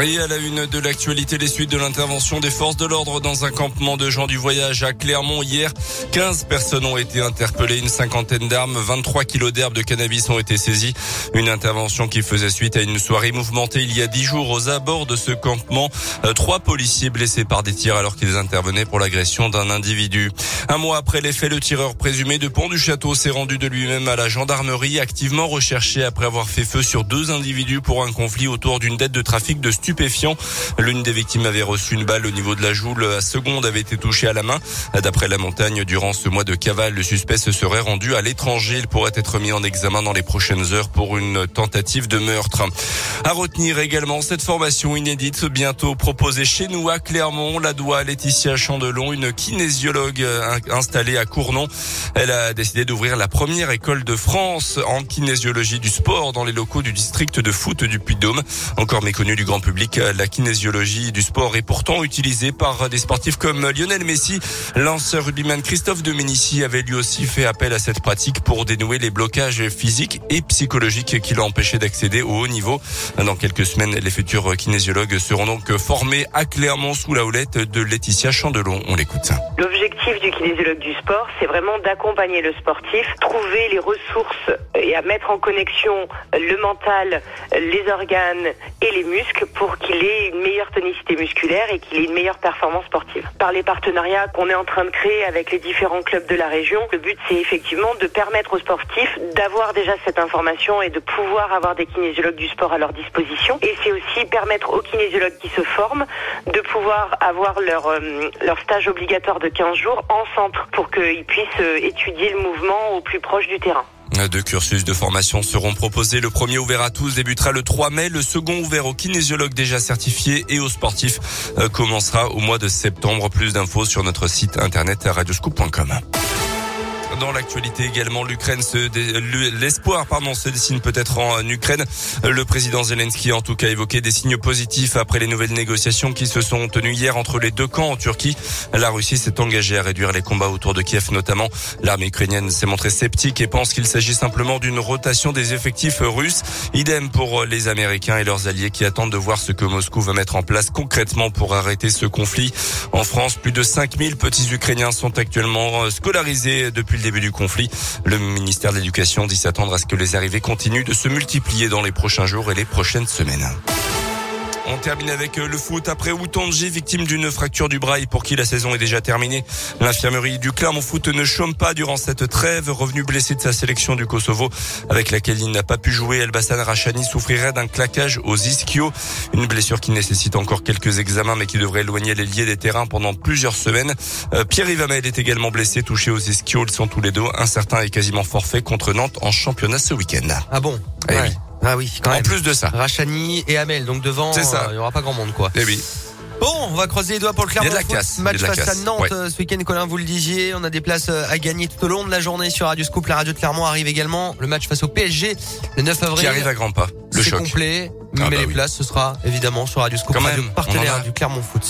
Et à la une de l'actualité, les suites de l'intervention des forces de l'ordre dans un campement de gens du voyage à Clermont hier. 15 personnes ont été interpellées, une cinquantaine d'armes, 23 kilos d'herbes de cannabis ont été saisies. Une intervention qui faisait suite à une soirée mouvementée il y a 10 jours aux abords de ce campement. Euh, trois policiers blessés par des tirs alors qu'ils intervenaient pour l'agression d'un individu. Un mois après les faits, le tireur présumé de Pont du Château s'est rendu de lui-même à la gendarmerie, activement recherché après avoir fait feu sur deux individus pour un conflit autour d'une dette de trafic de stupéfiant. L'une des victimes avait reçu une balle au niveau de la joue. La seconde avait été touchée à la main. D'après la montagne, durant ce mois de cavale, le suspect se serait rendu à l'étranger. Il pourrait être mis en examen dans les prochaines heures pour une tentative de meurtre. À retenir également cette formation inédite bientôt proposée chez nous à Clermont. La doigt Laetitia Chandelon, une kinésiologue installée à Cournon. Elle a décidé d'ouvrir la première école de France en kinésiologie du sport dans les locaux du district de foot du Puy-de-Dôme. Encore méconnu du grand public la kinésiologie du sport est pourtant utilisée par des sportifs comme Lionel Messi. L'ancien rugbyman Christophe Domenici avait lui aussi fait appel à cette pratique pour dénouer les blocages physiques et psychologiques qui l'ont empêché d'accéder au haut niveau. Dans quelques semaines, les futurs kinésiologues seront donc formés à Clermont sous la houlette de Laetitia Chandelon. On l'écoute. L'objectif du kinésiologue du sport, c'est vraiment d'accompagner le sportif, trouver les ressources et à mettre en connexion le mental, les organes et les muscles pour qu'il ait une meilleure tonicité musculaire et qu'il ait une meilleure performance sportive. Par les partenariats qu'on est en train de créer avec les différents clubs de la région, le but c'est effectivement de permettre aux sportifs d'avoir déjà cette information et de pouvoir avoir des kinésiologues du sport à leur disposition. Et c'est aussi permettre aux kinésiologues qui se forment de pouvoir avoir leur, euh, stage obligatoire de 15 jours en centre pour qu'ils puissent euh, étudier le mouvement au plus proche du terrain. Deux cursus de formation seront proposés. Le premier ouvert à tous débutera le 3 mai. Le second ouvert aux kinésiologues déjà certifiés et aux sportifs euh, commencera au mois de septembre. Plus d'infos sur notre site internet radioscoop.com. Dans l'actualité également, l'Ukraine l'espoir pardon se dessine peut-être en Ukraine. Le président Zelensky a en tout cas évoqué des signes positifs après les nouvelles négociations qui se sont tenues hier entre les deux camps en Turquie. La Russie s'est engagée à réduire les combats autour de Kiev notamment. L'armée ukrainienne s'est montrée sceptique et pense qu'il s'agit simplement d'une rotation des effectifs russes. Idem pour les Américains et leurs alliés qui attendent de voir ce que Moscou va mettre en place concrètement pour arrêter ce conflit. En France, plus de 5000 petits Ukrainiens sont actuellement scolarisés depuis début du conflit. Le ministère de l'Éducation dit s'attendre à ce que les arrivées continuent de se multiplier dans les prochains jours et les prochaines semaines. On termine avec euh, le foot après Outanji, victime d'une fracture du bras et pour qui la saison est déjà terminée. L'infirmerie du Clermont Foot ne chôme pas durant cette trêve. Revenu blessé de sa sélection du Kosovo, avec laquelle il n'a pas pu jouer, Elbassan Rachani souffrirait d'un claquage aux ischios. Une blessure qui nécessite encore quelques examens, mais qui devrait éloigner les liés des terrains pendant plusieurs semaines. Euh, Pierre Ivamel est également blessé, touché aux ischios. Ils sont tous les deux incertains et quasiment forfait contre Nantes en championnat ce week-end. Ah bon? Eh oui. Ah oui, quand En même. plus de ça. Rachani et Amel, donc devant, C'est ça. euh, il aura pas grand monde quoi. Eh oui. Bon, on va croiser les doigts pour le Clermont Il casse, il Match face à. Nantes Ouais. euh, ce week-end, Colin, vous le disiez. On a des places euh, à gagner tout au long de la journée sur Radio Scoop. La radio de Clermont arrive également. Le match face au PSG le 9 avril. Qui arrive à grands pas. Le choc. complet, Ah mais bah les oui. places, ce sera évidemment sur Radio Scoop, radio partenaire a- du Clermont Foot.